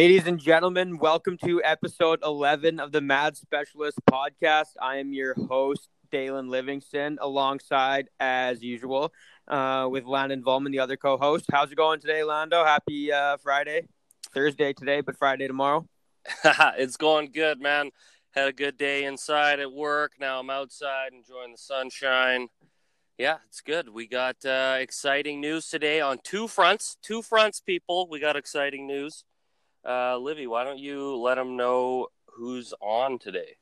Ladies and gentlemen, welcome to episode 11 of the Mad Specialist podcast. I am your host, Dalen Livingston, alongside, as usual, uh, with Landon Volman, the other co host. How's it going today, Lando? Happy uh, Friday. Thursday today, but Friday tomorrow. it's going good, man. Had a good day inside at work. Now I'm outside enjoying the sunshine. Yeah, it's good. We got uh, exciting news today on two fronts. Two fronts, people. We got exciting news. Uh, Livy, why don't you let them know who's on today?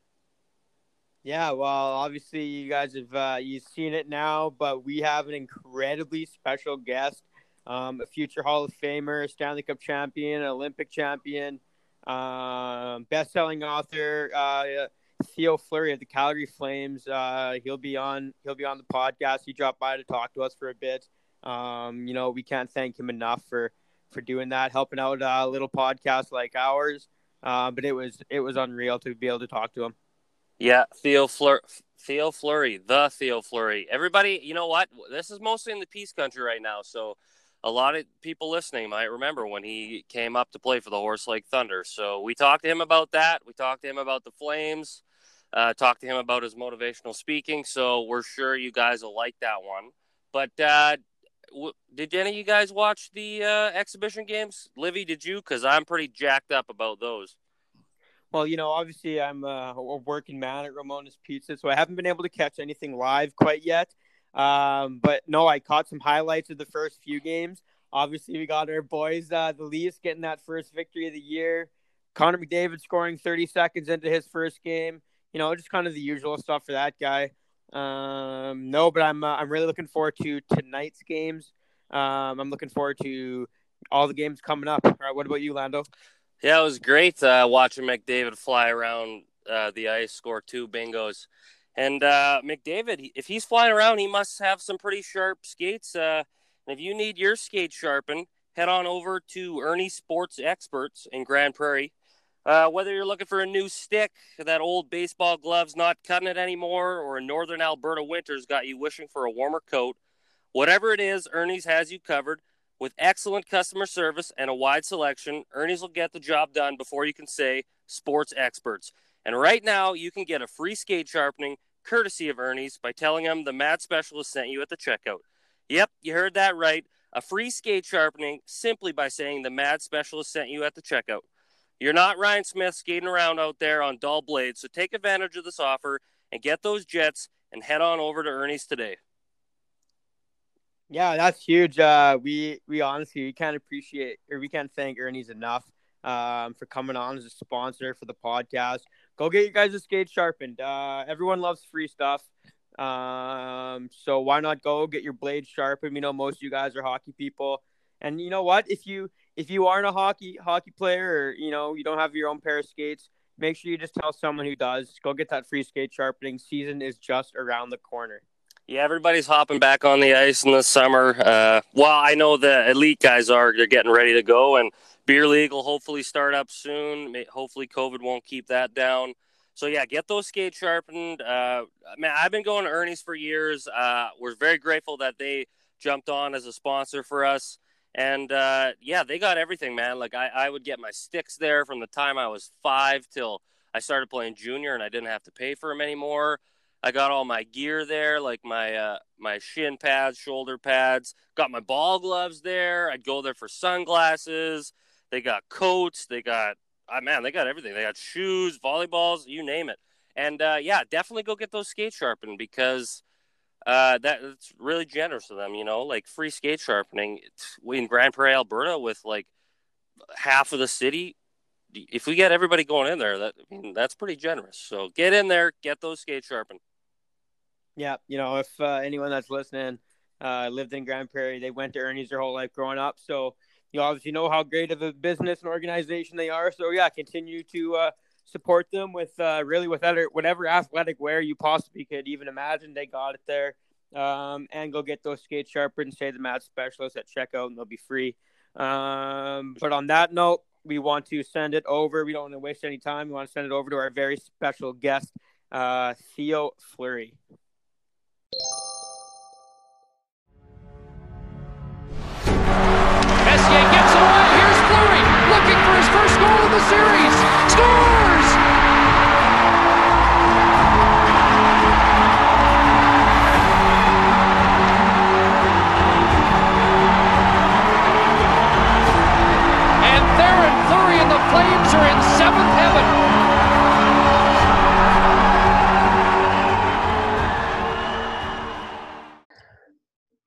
Yeah, well, obviously you guys have uh, you've seen it now, but we have an incredibly special guest, um, a future Hall of Famer, Stanley Cup champion, Olympic champion, um, best-selling author, uh, Theo Fleury of the Calgary Flames. Uh, he'll be on he'll be on the podcast. He dropped by to talk to us for a bit. Um, you know, we can't thank him enough for for doing that, helping out a little podcast like ours. Uh, but it was it was unreal to be able to talk to him. Yeah, Theo Fleur, Theo Fleury, the Theo Fleury. Everybody, you know what? This is mostly in the Peace Country right now, so a lot of people listening might remember when he came up to play for the Horse Lake Thunder. So we talked to him about that. We talked to him about the Flames. Uh, talked to him about his motivational speaking. So we're sure you guys will like that one. But uh, w- did any of you guys watch the uh, exhibition games? Livy, did you? Because I'm pretty jacked up about those. Well, you know, obviously I'm uh, a working man at Ramona's Pizza, so I haven't been able to catch anything live quite yet. Um, but no, I caught some highlights of the first few games. Obviously, we got our boys, uh, the Leafs, getting that first victory of the year. Connor McDavid scoring 30 seconds into his first game. You know, just kind of the usual stuff for that guy. Um, no, but I'm uh, I'm really looking forward to tonight's games. Um, I'm looking forward to all the games coming up. All right, what about you, Lando? Yeah, it was great uh, watching McDavid fly around uh, the ice, score two bingos. And uh, McDavid, if he's flying around, he must have some pretty sharp skates. Uh, and if you need your skate sharpened, head on over to Ernie Sports Experts in Grande Prairie. Uh, whether you're looking for a new stick, that old baseball glove's not cutting it anymore, or a northern Alberta winter's got you wishing for a warmer coat, whatever it is, Ernie's has you covered. With excellent customer service and a wide selection, Ernie's will get the job done before you can say sports experts. And right now, you can get a free skate sharpening courtesy of Ernie's by telling them the Mad Specialist sent you at the checkout. Yep, you heard that right. A free skate sharpening simply by saying the Mad Specialist sent you at the checkout. You're not Ryan Smyth skating around out there on dull blades, so take advantage of this offer and get those jets and head on over to Ernie's today. Yeah, that's huge. Uh, we we honestly we can't appreciate or we can't thank Ernie's enough um, for coming on as a sponsor for the podcast. Go get you guys a skate sharpened. Uh, everyone loves free stuff. Um, so why not go get your blade sharpened? We know most of you guys are hockey people, and you know what? If you if you aren't a hockey hockey player or you know you don't have your own pair of skates, make sure you just tell someone who does. Go get that free skate sharpening. Season is just around the corner. Yeah, everybody's hopping back on the ice in the summer. Uh, well, I know the elite guys are. They're getting ready to go, and beer league will hopefully start up soon. Hopefully, COVID won't keep that down. So yeah, get those skates sharpened. Uh, man, I've been going to Ernie's for years. Uh, we're very grateful that they jumped on as a sponsor for us. And uh, yeah, they got everything, man. Like I, I would get my sticks there from the time I was five till I started playing junior, and I didn't have to pay for them anymore. I got all my gear there, like my uh, my shin pads, shoulder pads. Got my ball gloves there. I'd go there for sunglasses. They got coats. They got, uh, man, they got everything. They got shoes, volleyballs, you name it. And uh, yeah, definitely go get those skates sharpened because uh, that's really generous of them. You know, like free skate sharpening in Grande Prairie, Alberta, with like half of the city. If we get everybody going in there, that I mean, that's pretty generous. So get in there, get those skates sharpened. Yeah, you know, if uh, anyone that's listening uh, lived in Grande Prairie, they went to Ernie's their whole life growing up. So you obviously know how great of a business and organization they are. So yeah, continue to uh, support them with uh, really with other, whatever athletic wear you possibly could even imagine. They got it there. Um, and go get those skates sharpened say the Mad Specialist at checkout and they'll be free. Um, but on that note, we want to send it over. We don't want to waste any time. We want to send it over to our very special guest, uh, Theo Fleury. Messier gets it away. Here's Fleury looking for his first goal of the series. Scores!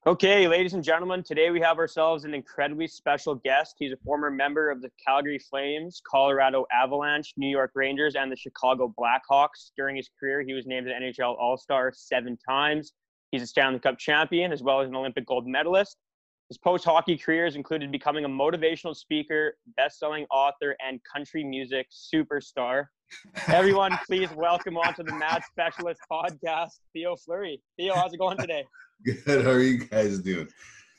Okay, ladies and gentlemen, today we have ourselves an incredibly special guest. He's a former member of the Calgary Flames, Colorado Avalanche, New York Rangers, and the Chicago Blackhawks. During his career, he was named an NHL All Star seven times. He's a Stanley Cup champion as well as an Olympic gold medalist. His post hockey career has included becoming a motivational speaker, best selling author, and country music superstar. Everyone, please welcome onto the Mad Specialist podcast, Theo Fleury. Theo, how's it going today? Good. How are you guys doing?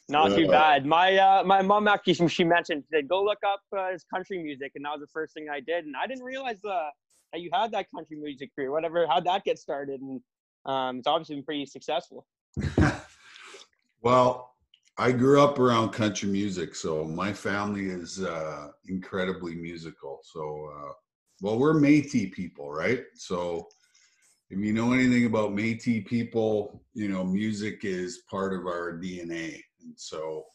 Not too Uh, bad. My uh, my mom actually she- mentioned she said go look up uh, his country music, and that was the first thing I did. And I didn't realize uh, that you had that country music career. Whatever, how'd that get started? And um, it's obviously been pretty successful. well, I grew up around country music, so my family is uh, incredibly musical. So, uh, well, we're Métis people, right? So, if you know anything about Métis people, you know music is part of our DNA, and so,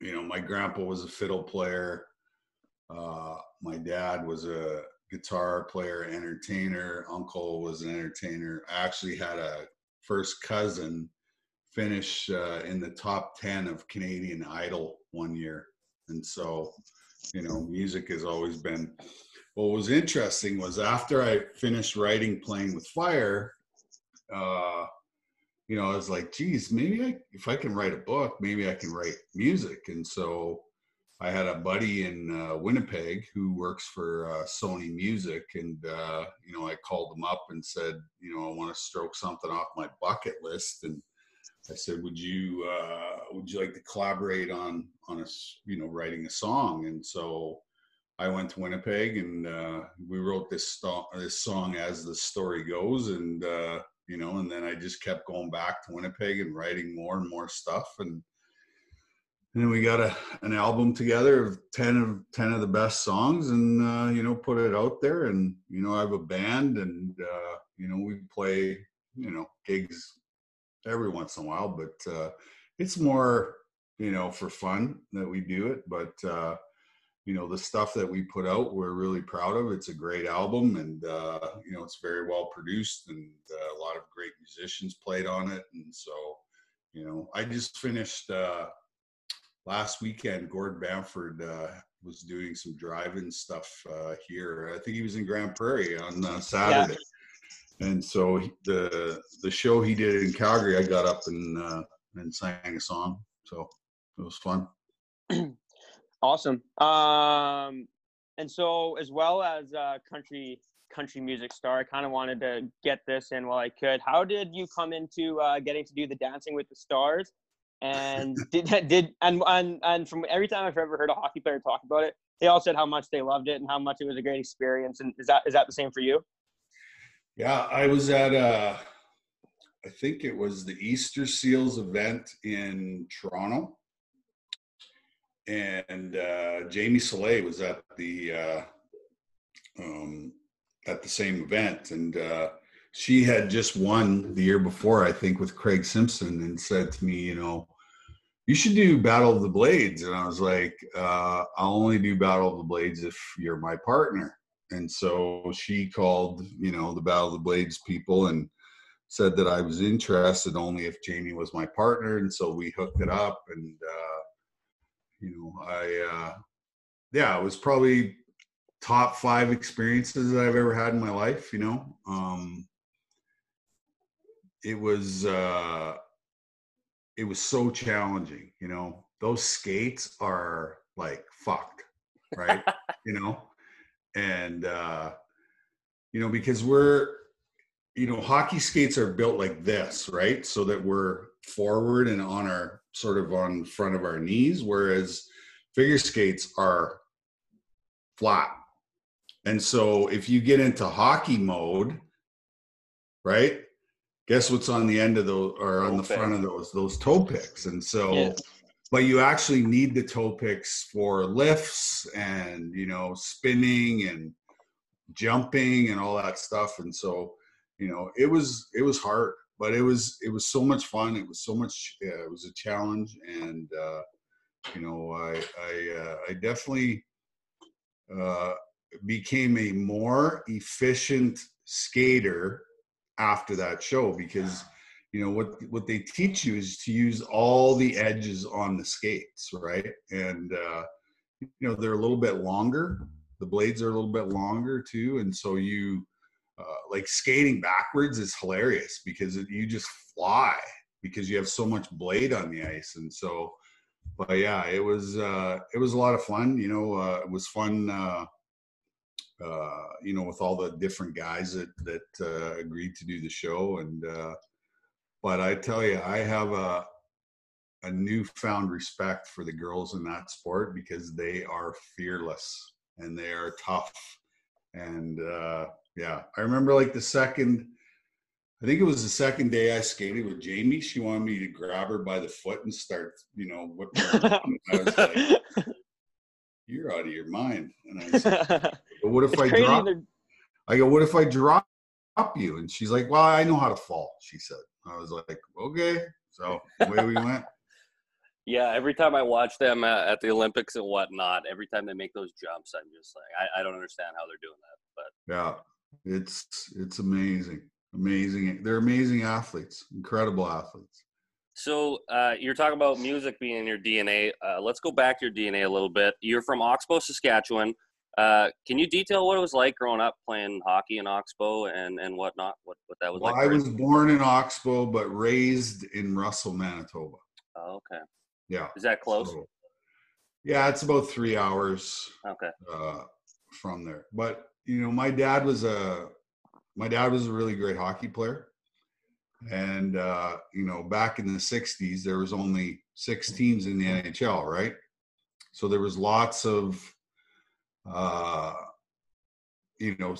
you know, my grandpa was a fiddle player. Uh, my dad was a guitar player, entertainer. Uncle was an entertainer. I actually had a first cousin finish uh, in the top 10 of Canadian Idol one year. And so, you know, music has always been. What was interesting was after I finished writing Playing with Fire, uh, you know, I was like, geez, maybe I, if I can write a book, maybe I can write music. And so I had a buddy in uh, Winnipeg who works for uh, Sony Music, and uh, you know, I called him up and said, you know, I want to stroke something off my bucket list, and I said, would you uh, would you like to collaborate on on a you know writing a song? And so I went to Winnipeg, and uh, we wrote this this song as the story goes, and uh, you know, and then I just kept going back to Winnipeg and writing more and more stuff, and and then we got a an album together of 10 of 10 of the best songs and uh, you know put it out there and you know i have a band and uh, you know we play you know gigs every once in a while but uh, it's more you know for fun that we do it but uh, you know the stuff that we put out we're really proud of it's a great album and uh, you know it's very well produced and uh, a lot of great musicians played on it and so you know i just finished uh, last weekend, Gord Bamford uh, was doing some driving stuff uh, here. I think he was in Grande Prairie on uh, Saturday, and so he- the the show he did in Calgary, I got up and uh, and sang a song. So it was fun. Awesome. Um, and so as well as uh, country country music star, I kind of wanted to get this in while I could. How did you come into uh, getting to do the Dancing with the Stars? And did did and and and from every time I've ever heard a hockey player talk about it, they all said how much they loved it and how much it was a great experience. And is that is that the same for you? Yeah, I was at uh I think it was the Easter Seals event in Toronto. And uh Jamie Salé was at the uh um at the same event. And uh she had just won the year before, I think, with Craig Simpson and said to me, you know, you should do Battle of the Blades. And I was like, uh, I'll only do Battle of the Blades if you're my partner. And so she called you know the battle of the blades people and said that i was interested only if jamie was my partner. And so we hooked it up and uh you know i uh yeah it was probably top five experiences that i've ever had in my life you know um it was uh, it was so challenging. You know, those skates are like fucked, right? you know, and uh, you know because we're you know hockey skates are built like this, right? So that we're forward and on our sort of on front of our knees, whereas figure skates are flat. And so if you get into hockey mode, right? Guess what's on the end of those or on Toe the front of those those toe picks. And so Yeah. but you actually need the toe picks for lifts and you know spinning and jumping and all that stuff and so you know it was it was hard but it was it was so much fun. It was so much uh, it was a challenge and uh you know i i uh, i definitely uh became a more efficient skater after that show because you know what what they teach you is to use all the edges on the skates right? And uh you know they're a little bit longer. The blades are a little bit longer too. And so you uh, like skating backwards is hilarious because it, you just fly because you have so much blade on the ice. And so but yeah it was uh it was a lot of fun you know uh it was fun uh uh you know with all the different guys that that uh, agreed to do the show. And uh but i tell you i have a a newfound respect for the girls in that sport because they are fearless and they are tough. And uh yeah i remember like the second i think it was the second day i skated with jamie she wanted me to grab her by the foot and start you know whipping her i was like you're out of your mind. And i said but what if It's i drop they're- i go what if i drop you? And she's like well i know how to fall she said. I was like okay. So away we went. Yeah, every time I watch them at, at the Olympics and whatnot, every time they make those jumps, I'm just like, I, I don't understand how they're doing that. But Yeah, it's it's amazing, amazing. They're amazing athletes, incredible athletes. so uh, you're talking about music being in your DNA. Uh, let's go back to your DNA a little bit. You're from Oxbow, Saskatchewan. Uh, can you detail what it was like growing up playing hockey in Oxbow and, and whatnot? What what that was Well, like? I was born in Oxbow, but raised in Russell, Manitoba. Oh, okay. Yeah, Is that close? so- yeah, it's about three hours Okay. uh, from there. But you know, my dad was a my dad was a really great hockey player, and uh, you know, back in the '60s, there was only six teams in the NHL, right? So there was lots of uh, you know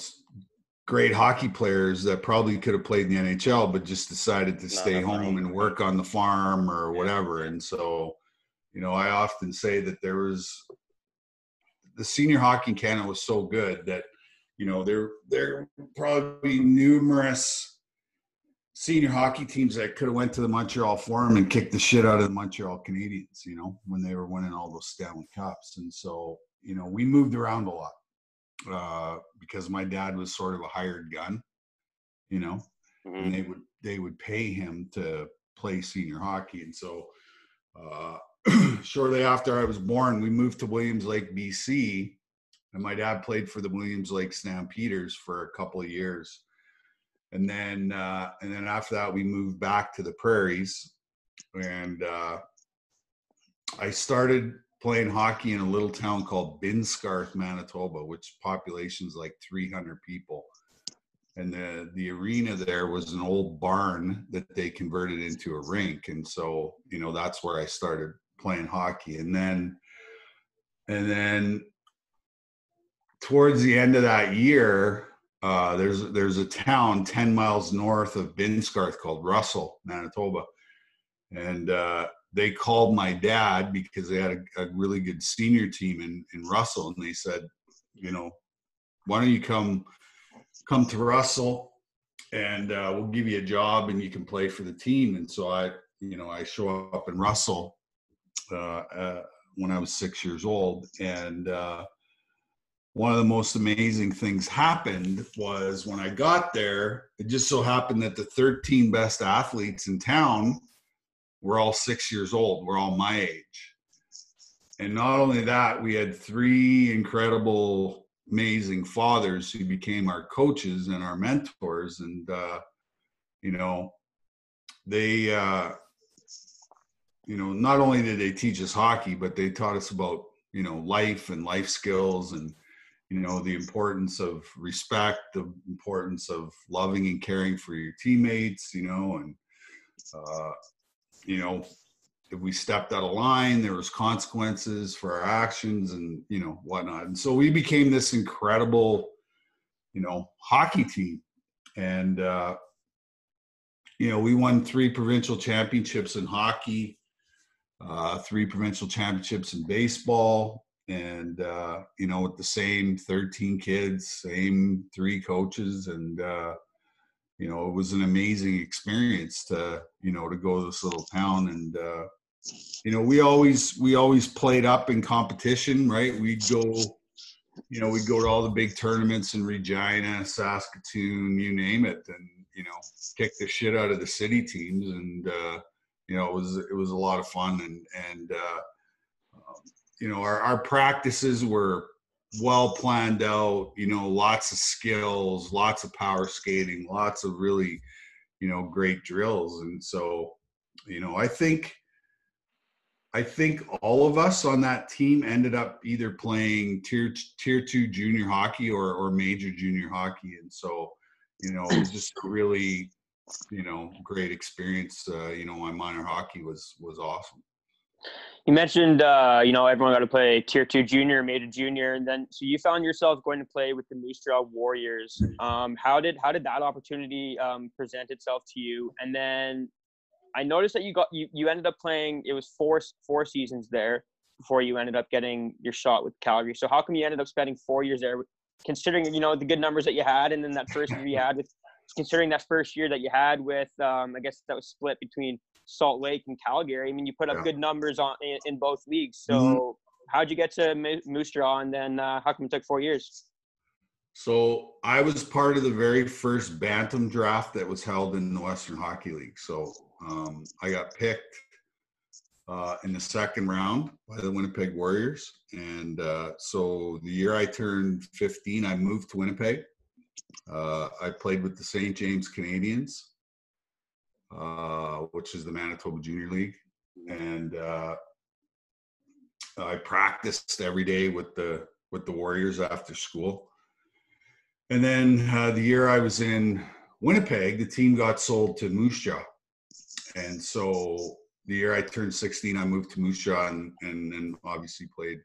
great hockey players that probably could have played in the NHL, but just decided to Not stay home and work on the farm or whatever. And so, you know, I often say that there was the senior hockey in Canada was so good that, you know, there there probably numerous senior hockey teams that could have went to the Montreal Forum and kicked the shit out of the Montreal Canadiens, you know, when they were winning all those Stanley Cups. And so, you know, we moved around a lot uh, because my dad was sort of a hired gun, you know, Mhm. and they would they would pay him to play senior hockey. And so, uh, shortly after I was born, we moved to Williams Lake, BC, and my dad played for the Williams Lake Stampeders for a couple of years. And then, uh, and then after that, we moved back to the prairies, and uh, I started playing hockey in a little town called Binscarth, Manitoba, which population's like 300 people. And the the arena there was an old barn that they converted into a rink, and so you know that's where I started playing hockey. And then, and then towards the end of that year, uh, there's there's a town 10 miles north of Binscarth called Russell, Manitoba, and uh, they called my dad because they had a, a really good senior team in in Russell, and they said, you know, why don't you come come to Russell, and uh, we'll give you a job, and you can play for the team. And so I, you know, I show up in Russell uh, uh, when I was six years old, and uh, one of the most amazing things happened was when I got there. It just so happened that the 13 best athletes in town were all six years old. We're all my age. And not only that, we had three incredible, amazing fathers who became our coaches and our mentors. And, uh, you know, they, uh, you know, not only did they teach us hockey, but they taught us about you know life and life skills and you know the importance of respect the importance of loving and caring for your teammates you know and uh, you know if we stepped out of line there was consequences for our actions and you know whatnot. And so we became this incredible you know hockey team. And uh, you know we won three provincial championships in hockey uh, three provincial championships in baseball, and uh, you know, with the same 13 kids, same three coaches, and uh, you know, it was an amazing experience to you know to go to this little town, and uh, you know, we always we always played up in competition, right? We'd go. You know, we'd go to all the big tournaments in Regina, Saskatoon, you name it, and you know, kick the shit out of the city teams, and uh, you know, it was it was a lot of fun, and and uh, you know, our our practices were well planned out. You know, lots of skills, lots of power skating, lots of really, you know, great drills, and so, you know, I think. I think all of us on that team ended up either playing tier tier two junior hockey or or major junior hockey, and so you know it was just a really you know, great experience. Uh, you know, my minor hockey was was awesome. You mentioned, uh, you know, everyone got to play tier two junior, made major junior, and then so you found yourself going to play with the Moose Jaw Warriors. Um, how did how did that opportunity um, present itself to you? And then I noticed that you got you you ended up playing. It was four four seasons there before you ended up getting your shot with Calgary. So how come you ended up spending four years there? Considering you know the good numbers that you had, and then that first year you had with considering that first year that you had with, um, I guess that was split between Salt Lake and Calgary. I mean, you put up yeah. good numbers on in, in both leagues. So, mm-hmm. how'd you get to Moose Jaw, and then uh, how come it took four years? So I was part of the very first bantam draft that was held in the Western Hockey League. So um, I got picked uh, in the second round by the Winnipeg Warriors, and uh, so the year I turned 15, I moved to Winnipeg uh, I played with the St. James Canadians, uh, which is the Manitoba Junior League, and uh, I practiced every day with the with the Warriors after school. And then uh, the year I was in Winnipeg, the team got sold to Moose Jaw, and so the year I turned 16, I moved to Moose Jaw, and and, and obviously played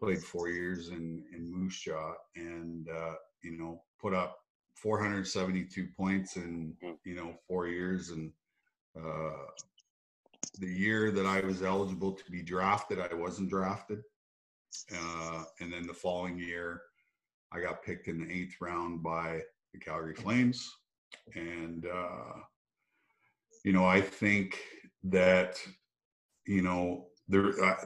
played four years in in Moose Jaw, and uh, you know put up 472 points in hmm. you know four years and uh, the year that I was eligible to be drafted, I wasn't drafted. Uh, and then the following year, I got picked in the eighth round by the Calgary Flames. And, uh, you know, I think that, you know, there, I,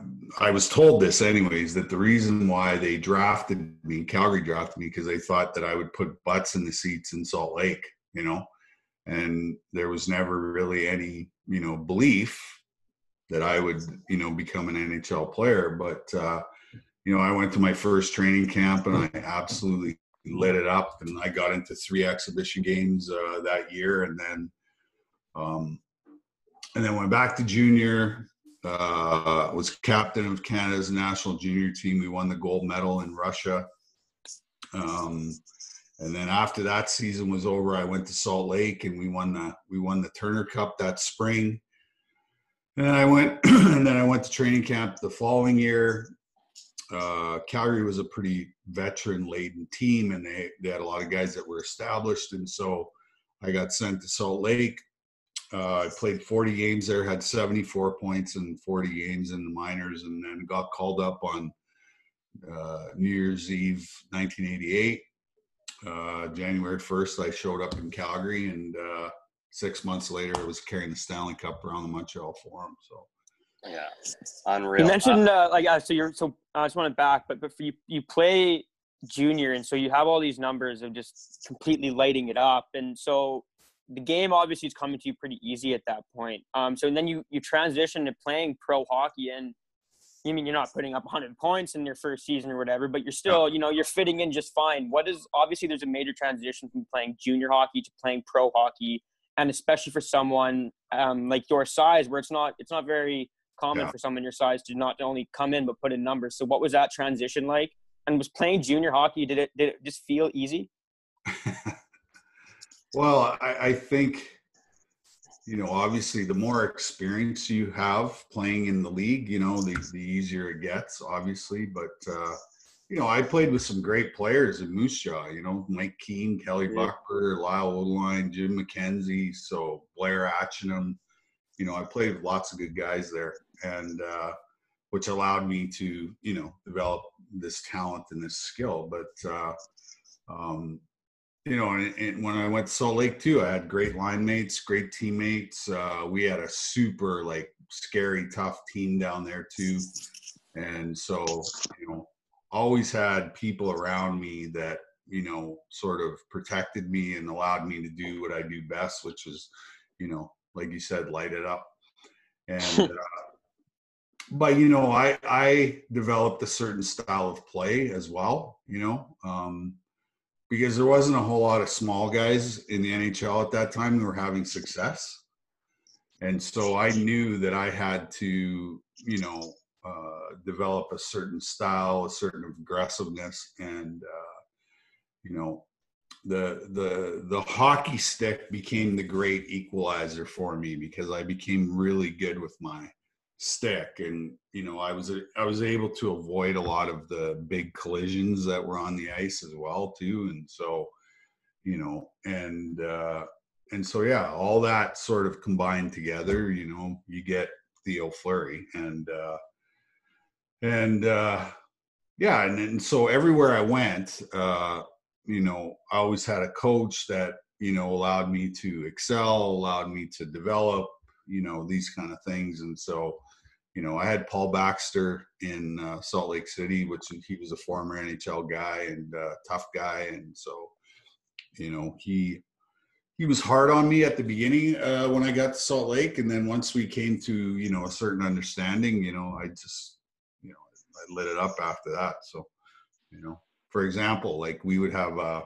I was told this anyways that the reason why they drafted me, Calgary drafted me, because they thought that I would put butts in the seats in Salt Lake, you know, and there was never really any, you know, belief that I would, you know, become an NHL player. But, uh, you know, I went to my first training camp and I absolutely lit it up, and I got into three exhibition games uh, that year, and then, um, and then went back to junior uh, was captain of Canada's national junior team. We won the gold medal in Russia. Um, and then after that season was over, I went to Salt Lake and we won the we won the Turner Cup that spring. And I went and then I went to training camp the following year. Uh, Calgary was a pretty veteran laden team and they, they had a lot of guys that were established. And so I got sent to Salt Lake uh, I played 40 games there, had 74 points in 40 games in the minors, and then got called up on uh, New Year's Eve 1988. Uh, January 1st, I showed up in Calgary, and uh, six months later, I was carrying the Stanley Cup around the Montreal Forum. So, yeah, unreal. You mentioned uh, like uh, so you're so I just want to back, but but for you you play junior, and so you have all these numbers of just completely lighting it up, and so the game obviously is coming to you pretty easy at that point. Um, so then you you transition to playing pro hockey, and you mean you're not putting up 100 points in your first season or whatever, but you're still you know you're fitting in just fine. What is obviously there's a major transition from playing junior hockey to playing pro hockey. and especially for someone um, like your size, where it's not it's not very common Yeah. for someone your size to not only come in but put in numbers. So what was that transition like? And was playing junior hockey did it did it just feel easy? well, I, I think you know, obviously, the more experience you have playing in the league, you know, the the easier it gets, obviously. But uh, you know, I played with some great players in Moose Jaw. You know, Mike Keane, Kelly Yeah. Buckler, Lyle Odelein, Jim McKenzie, so Blair Atcheynum. You know, I played with lots of good guys there, and uh, which allowed me to, you know, develop this talent and this skill. But uh, um, you know, and, and when I went to Salt Lake too, I had great line mates, great teammates. Uh, we had a super like scary, tough team down there too, and so you know, always had people around me that you know sort of protected me and allowed me to do what I do best, which is, you know, like you said, light it up. And uh, but you know, I I developed a certain style of play as well. You know. Um, because there wasn't a whole lot of small guys in the NHL at that time who were having success. And so I knew that I had to, you know, uh, develop a certain style, a certain aggressiveness, and uh, you know, the the the hockey stick became the great equalizer for me because I became really good with my stick and you know i was i was able to avoid a lot of the big collisions that were on the ice as well too and so you know and uh and so yeah all that sort of combined together you know you get theo Fleury and uh and uh yeah and, and so everywhere i went uh you know i always had a coach that you know allowed me to excel allowed me to develop you know these kind of things and so you know i had paul baxter in uh, salt lake city which he was a former nhl guy and uh, tough guy. And so you know he he was hard on me at the beginning uh, when i got to salt lake. And then once we came to you know a certain understanding you know i just you know i lit it up after that. So you know for example like we would have a,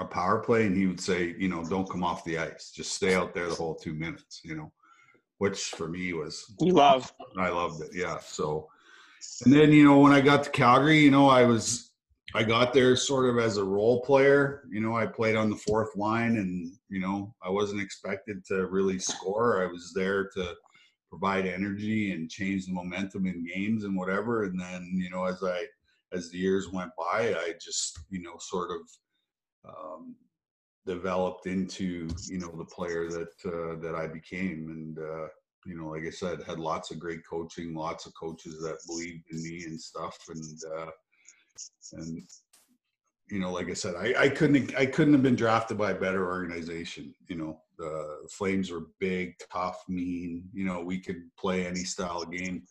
a power play and he would say you know don't come off the ice. Just stay out there the whole two minutes you know which for me was You love. I loved it. Yeah. So, and then you know when I got to Calgary, you know I was I got there sort of as a role player. You know I played on the fourth line, and you know I wasn't expected to really score. I was there to provide energy and change the momentum in games and whatever. And then you know as I as the years went by, I just you know sort of um, developed into you know the player that uh, that I became. And uh, you know like I said had lots of great coaching lots of coaches that believed in me and stuff. And uh, and you know like I said I, I couldn't I couldn't have been drafted by a better organization. You know the Flames were big tough mean. You know we could play any style of game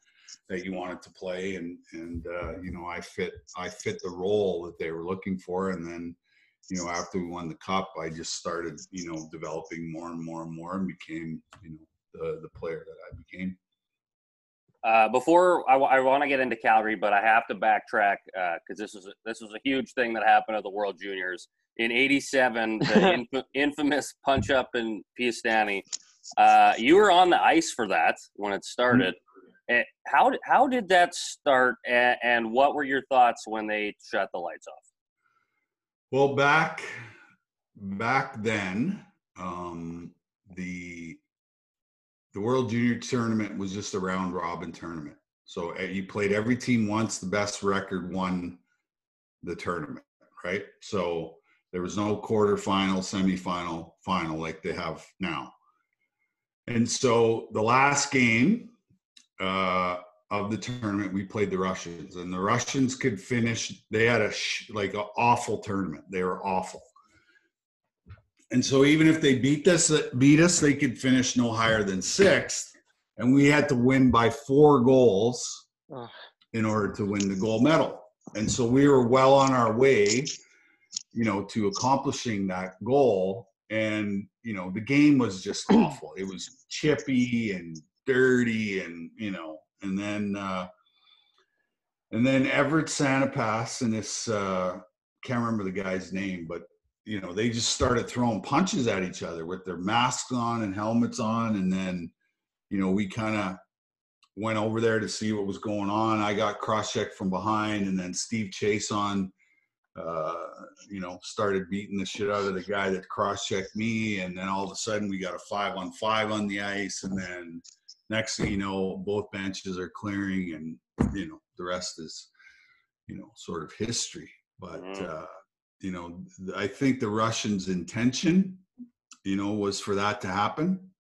that you wanted to play. And and uh, you know I fit I fit the role that they were looking for. And then you know, after we won the cup, I just started, you know, developing more and more and more and became, you know, the the player that I became. Uh, before I, want to get into Calgary, but I have to backtrack because this was a, this was a huge thing that happened at the World Juniors in '87. The inf- infamous punch up in Piestany. Uh, you were on the ice for that when it started. Eh, How did how did that start, and, and what were your thoughts when they shut the lights off? Well, back back then, um, the the World Junior Tournament was just a round robin tournament. So uh, you played every team once. The best record won the tournament, right? So there was no quarterfinal, semifinal, final like they have now. And so the last game uh, of the tournament, we played the Russians, and the Russians could finish. They had a sh- like an awful tournament. They were awful. And so even if they beat us, beat us, they could finish no higher than sixth, and we had to win by four goals in order to win the gold medal. And so we were well on our way, you know, to accomplishing that goal. And you know, the game was just awful. It was chippy and dirty, and you know, and then uh, and then Everett Sanipass and this uh, can't remember the guy's name, but you know, they just started throwing punches at each other with their masks on and helmets on. And then, you know, we kind of went over there to see what was going on. I got cross checked from behind, and then Steve Chiasson, uh, you know, started beating the shit out of the guy that cross checked me. And then all of a sudden, we got a five on five on the ice. And then next thing you know, both benches are clearing, and, you know, the rest is, you know, sort of history. But, Mhm. uh, you know, I think the Russians' intention, you know, was for that to happen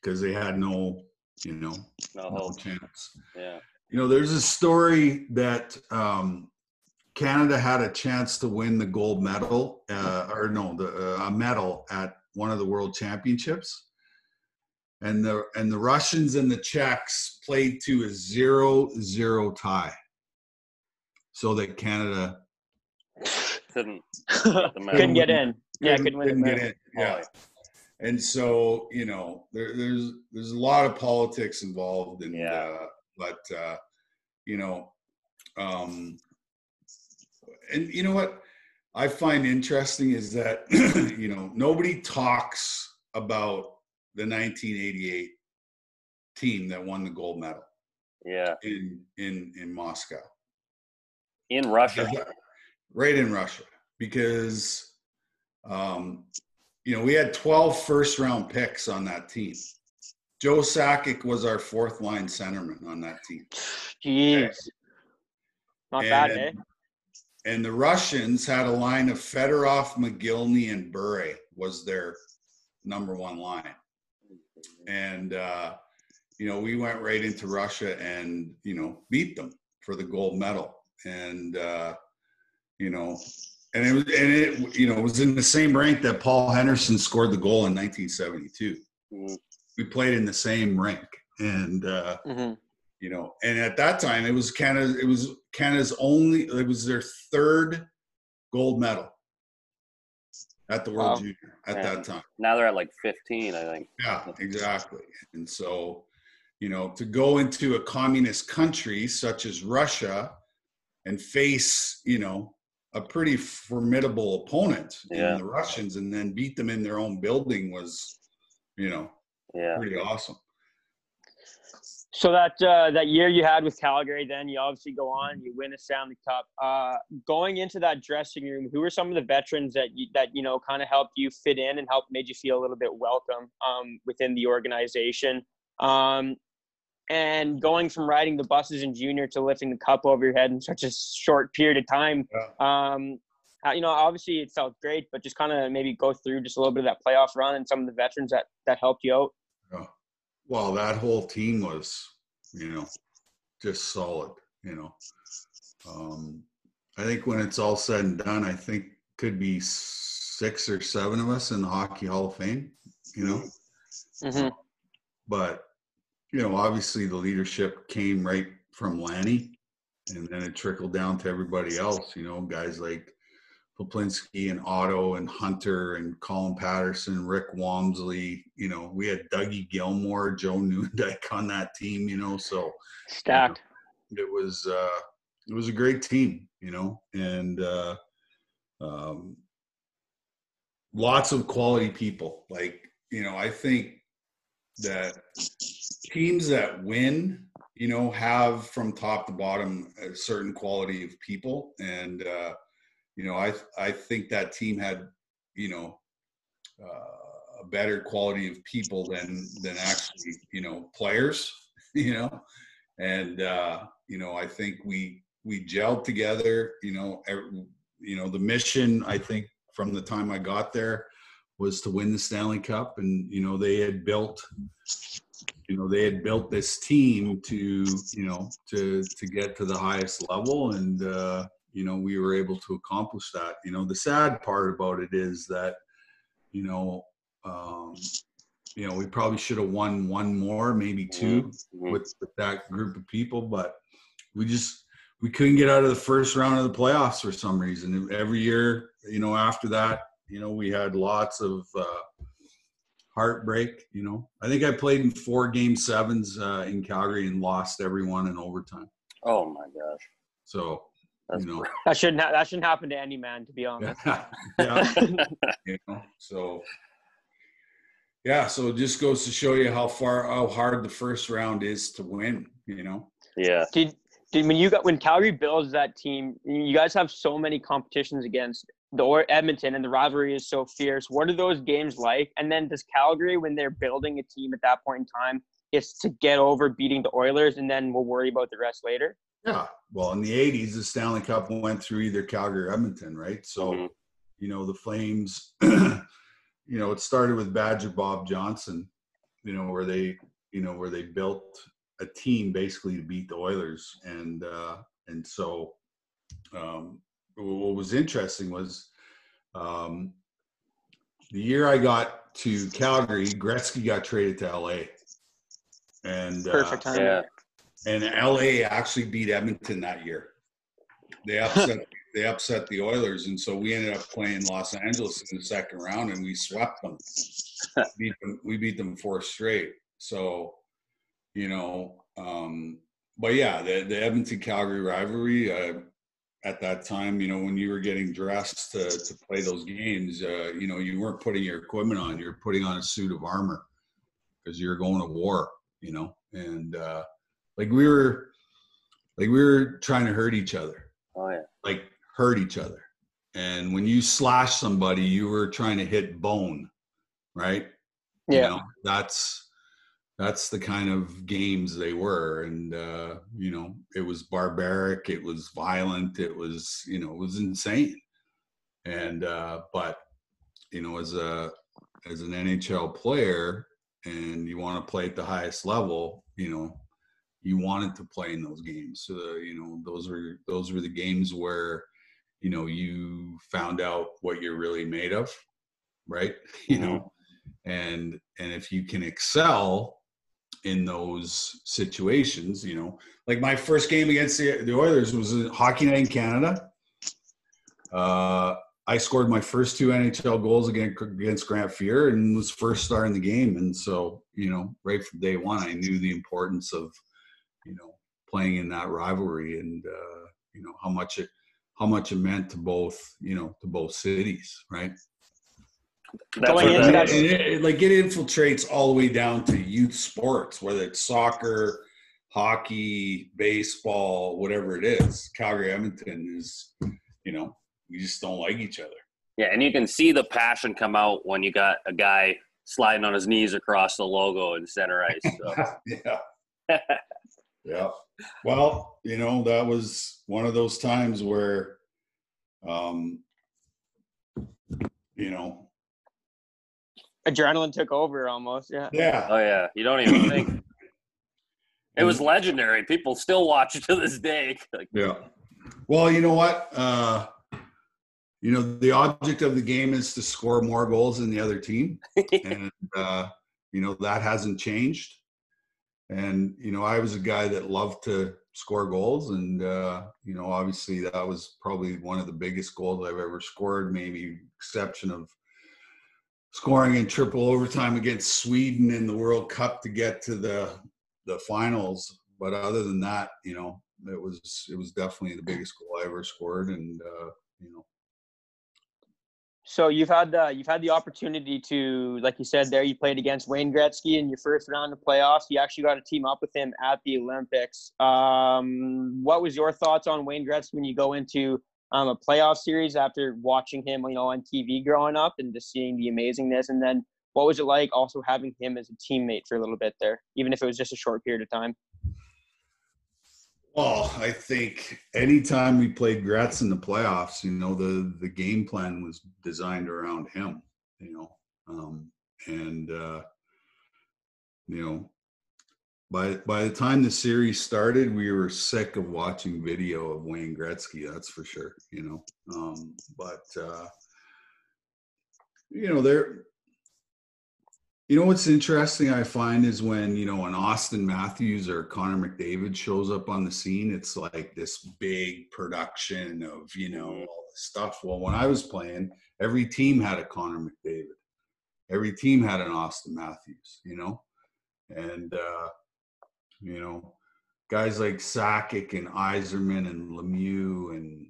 because they had no, you know, No no chance. Yeah. You know, there's a story that um, Canada had a chance to win the gold medal, uh, or no, the uh, a medal at one of the World Championships, and the and the Russians and the Czechs played to a zero-zero tie, so that Canada Couldn't. couldn't get in. Yeah, couldn't win the couldn't get in. Yeah. And so, you know, there, there's there's a lot of politics involved, and Yeah. uh, but uh, you know, um, and you know what I find interesting is that you know nobody talks about the 1988 team that won the gold medal Yeah. in in in Moscow In Russia. right in Russia because um, you know we had 12 first round picks on that team. Joe Sakic was our fourth line centerman on that team. Jeez. Not bad, eh? And- And the Russians had a line of Fedorov, Mogilny, and Bure was their number one line. And uh, you know, we went right into Russia and you know beat them for the gold medal. And uh, you know, and it was and it you know was in the same rank that Paul Henderson scored the goal in 1972. Mhm. We played in the same rank, and uh, hmm you know and at that time it was canada it was canada's only it was their third gold medal at the world Wow. junior at Yeah. that time Now they're at like 15, I think. yeah exactly and so you know to go into a communist country such as russia and face you know a pretty formidable opponent Yeah. in the russians and then beat them in their own building was you know Yeah. pretty awesome So that uh, that year you had with Calgary, then you obviously go on, you win a Stanley Cup. Uh, going into that dressing room, who were some of the veterans that you, that you know kind of helped you fit in and helped made you feel a little bit welcome um, within the organization? Um, and going from riding the buses in junior to lifting the cup over your head in such a short period of time, um, you know, obviously it felt great, but just kind of maybe go through just a little bit of that playoff run and some of the veterans that that helped you out. Well, that whole team was, you know, just solid. You know, um, I think when it's all said and done, I think could be six or seven of us in the Hockey Hall of Fame. You know, hmm but you know, obviously the leadership came right from Lanny, and then it trickled down to everybody else. You know, guys like Peplinski and Otto and Hunter and Colin Patterson, Rick Wamsley. You know, we had Dougie Gilmour, Joe Nieuwendyk on that team. You know, so Stacked. it was uh, it was a great team. You know, and uh, um, lots of quality people. Like you know, I think that teams that win, you know, have from top to bottom a certain quality of people, and uh, you know, I I think that team had, you know, uh, a better quality of people than than actually, you know, players, you know, and uh, you know, I think we we gelled together. You know, ev- you know, the mission I think from the time I got there was to win the Stanley Cup, and you know, they had built you know they had built this team to you know to to get to the highest level and uh you know we were able to accomplish that you know the sad part about it is that you know um you know we probably should have won one more maybe 2 Mhm. with, with that group of people but we just we couldn't get out of the first round of the playoffs for some reason every year you know after that you know we had lots of uh heartbreak. You know, I think I played in four game sevens uh, in Calgary and lost every one in overtime. Oh my gosh. So, you know. That shouldn't ha- that shouldn't happen to any man, to be honest. yeah. you know, so yeah, so it just goes to show you how far how hard the first round is to win, you know. Yeah. Did did when you got when Calgary builds that team, you guys have so many competitions against the or Edmonton, and the rivalry is so fierce. What are those games like? And then does Calgary, when they're building a team at that point in time, is to get over beating the Oilers, and then we'll worry about the rest later? Yeah. Well, in the '80s, the Stanley Cup went through either Calgary or Edmonton, right? So, Mhm. you know, the Flames. you know, it started with Badger Bob Johnson. You know, where they, you know, where they built a team basically to beat the Oilers, and uh, and so um, what was interesting was um, the year I got to Calgary, Gretzky got traded to LA, and uh, Perfect time. Yeah. And LA actually beat Edmonton that year. They upset they upset the Oilers, and so we ended up playing Los Angeles in the second round, and we swept them. beat them we beat them four straight. So, you know, um, but yeah, the the Edmonton Calgary rivalry. Uh, at that time, you know, when you were getting dressed to, to play those games, uh, you know, you weren't putting your equipment on; you were putting on a suit of armor because you were going to war. You know, and uh, like we were, like we were trying to hurt each other Oh yeah. like hurt each other. And when you slash somebody, you were trying to hit bone, right? You Yeah. know, that's that's the kind of games they were. And uh, you know, it was barbaric, it was violent, it was, you know, it was insane. And uh, but you know, as a as an NHL player and you want to play at the highest level, you know, you wanted to play in those games. So, you know, those were those were the games where, you know, you found out what you're really made of, right? You know, and and if you can excel in those situations, you know, like my first game against the, the Oilers was a hockey night in Canada. Uh, I scored my first two NHL goals against, against Grant Fuhr and was first star in the game. And so, you know, right from day one, I knew the importance of, you know, playing in that rivalry and, uh, you know, how much it, how much it meant to both, you know, to both cities, right? That's Going where into And that- that- it, it- like it infiltrates all the way down to youth sports, whether it's soccer, hockey, baseball, whatever it is. Calgary Edmonton is, you know, we just don't like each other. Yeah, and you can see the passion come out when you got a guy sliding on his knees across the logo in center ice. So. yeah. yeah. Well, you know, that was one of those times where, um, you know, Adrenaline took over almost. Yeah. yeah. Oh yeah, you don't even think. It was legendary. People still watch it to this day. Like, Yeah. Well, you know what? Uh, you know, the object of the game is to score more goals than the other team. and, uh, you know, that hasn't changed. And, you know, I was a guy that loved to score goals. And, uh, you know, obviously that was probably one of the biggest goals I've ever scored, maybe exception of scoring in triple overtime against Sweden in the World Cup to get to the the finals. But other than that, you know, it was it was definitely the biggest goal I ever scored, and uh, you know, So you've had the you've had the opportunity to, like you said, there you played against Wayne Gretzky in your first round of playoffs. You actually got to team up with him at the Olympics. Um, what was your thoughts on Wayne Gretzky when you go into um, a playoff series after watching him, you know, on TV growing up and just seeing the amazingness? And then what was it like also having him as a teammate for a little bit there, even if it was just a short period of time? Well, I think anytime we played Gretz in the playoffs, you know, the the game plan was designed around him, you know, um, and uh, you know. By, by the time the series started, we were sick of watching video of Wayne Gretzky. That's for sure. You know, um, but uh, you know there you know what's interesting i find is when you know an auston matthews or connor mcdavid shows up on the scene it's like this big production of you know all this stuff well when i was playing every team had a connor mcdavid every team had an auston matthews you know and uh you know guys like Sakic and Yzerman and Lemieux and.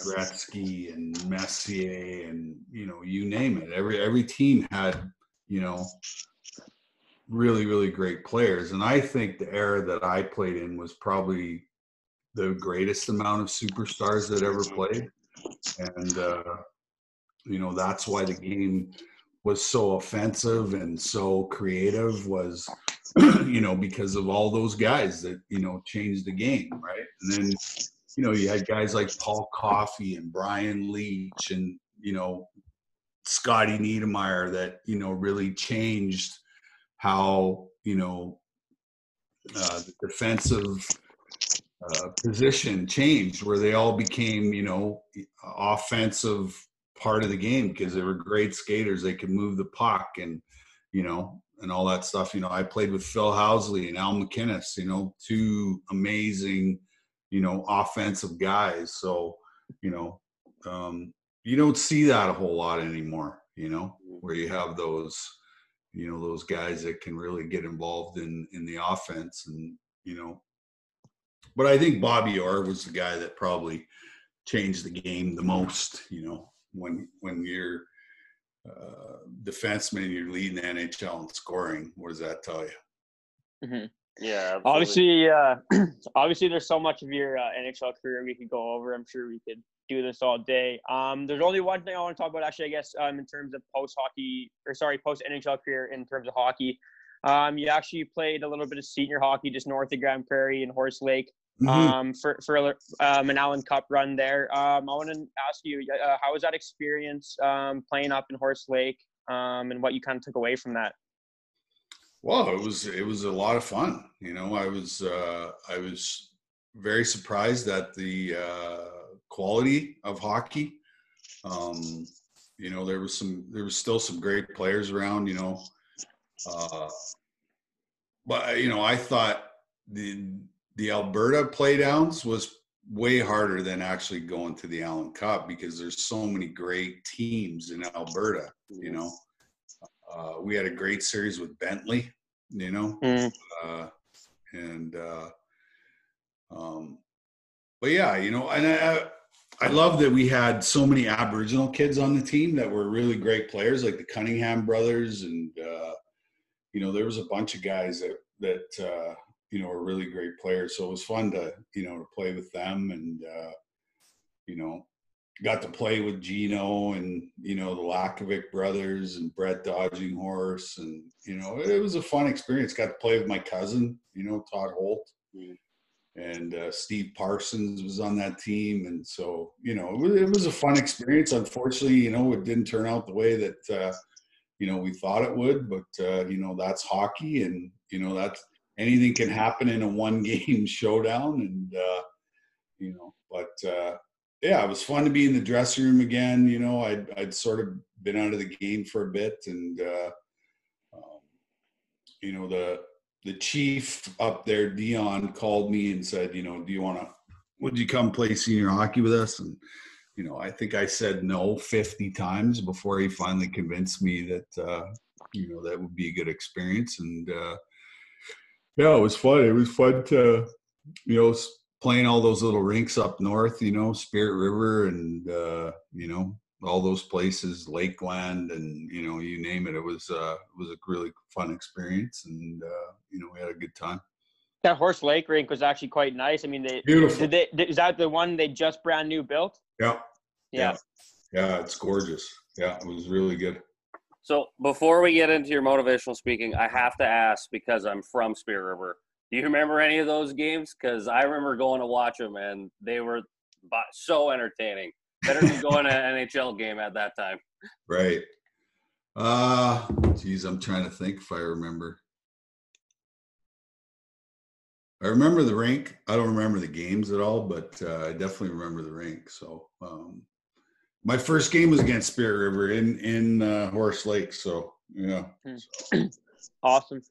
Gretzky and Messier and you know you name it. Every every team had you know really really great players, and I think the era that I played in was probably the greatest amount of superstars that ever played, and uh, you know that's why the game was so offensive and so creative was you know because of all those guys that you know changed the game right? And then you know you had guys like paul coffey and brian leetch and you know scotty Niedermayer that you know really changed how you know uh, the defensive uh, position changed where they all became you know offensive part of the game because they were great skaters. They could move the puck and you know and all that stuff. You know, I played with Phil Housley and Al MacInnis. You know, two amazing you know offensive guys. So you know um, you don't see that a whole lot anymore. You know, where you have those you know those guys that can really get involved in in the offense and you know but i think bobby orr was the guy that probably changed the game the most you know when when you're uh, defenseman and you're leading the NHL in scoring. What does that tell you? Mm-hmm. Yeah. Obviously, uh, obviously, there's so much of your uh, NHL career we could go over. I'm sure we could do this all day. Um, there's only one thing I want to talk about, actually, I guess, um, in terms of post hockey or sorry, post NHL career in terms of hockey. Um, you actually played a little bit of senior hockey just north of Grande Prairie in Horse Lake. Mm-hmm. Um, for for um, an Allen Cup run there. Um, I want to ask you, uh, how was that experience um, playing up in Horse Lake, um, and what you kind of took away from that? Well, it was it was a lot of fun. You know, I was uh, I was very surprised at the uh, quality of hockey. Um, you know, there was some there was still some great players around. You know, uh, but you know, I thought the the Alberta playdowns was way harder than actually going to the Allen Cup because there's so many great teams in Alberta. You know, uh, we had a great series with Bentley. You know, mm. uh, and uh, um, but yeah, you know, and I, I love that we had so many Aboriginal kids on the team that were really great players, like the Cunningham brothers, and uh, you know, there was a bunch of guys that that uh, you know, were really great players. So it was fun to, you know, to play with them and, uh, you know, got to play with Gino and, you know, the Lakovic brothers and Brett Dodging Horse. And, you know, it was a fun experience. Got to play with my cousin, you know, Todd Holt. Mm-hmm. And uh, Steve Parsons was on that team. And so, you know, it was, it was, a fun experience. Unfortunately, you know, it didn't turn out the way that, uh, you know, we thought it would. But, uh, you know, that's hockey. And, you know, that's, anything can happen in a one game showdown and uh, you know but uh, yeah it was fun to be in the dressing room again you know i'd, I'd sort of been out of the game for a bit and uh, um, you know the the chief up there dion called me and said you know do you want to would you come play senior hockey with us and you know i think i said no 50 times before he finally convinced me that uh, you know that would be a good experience and uh, yeah, it was fun. It was fun to, you know, playing all those little rinks up north, you know, Spirit River and, uh, you know, all those places, Lakeland and, you know, you name it. It was, uh, it was a really fun experience and, uh, you know, we had a good time. That Horse Lake rink was actually quite nice. I mean, they, beautiful. Did they, is that the one they just brand new built? Yeah. Yeah. Yeah. yeah it's gorgeous. Yeah. It was really good. So before we get into your motivational speaking, I have to ask because I'm from Spirit River. Do you remember any of those games? Because I remember going to watch them, and they were so entertaining. Better than going to an NHL game at that time. Right. Uh, geez, I'm trying to think if I remember. I remember the rink. I don't remember the games at all, but uh, I definitely remember the rink. So, um, my first game was against Spirit River in in uh, Horse Lake. So yeah, hmm. awesome.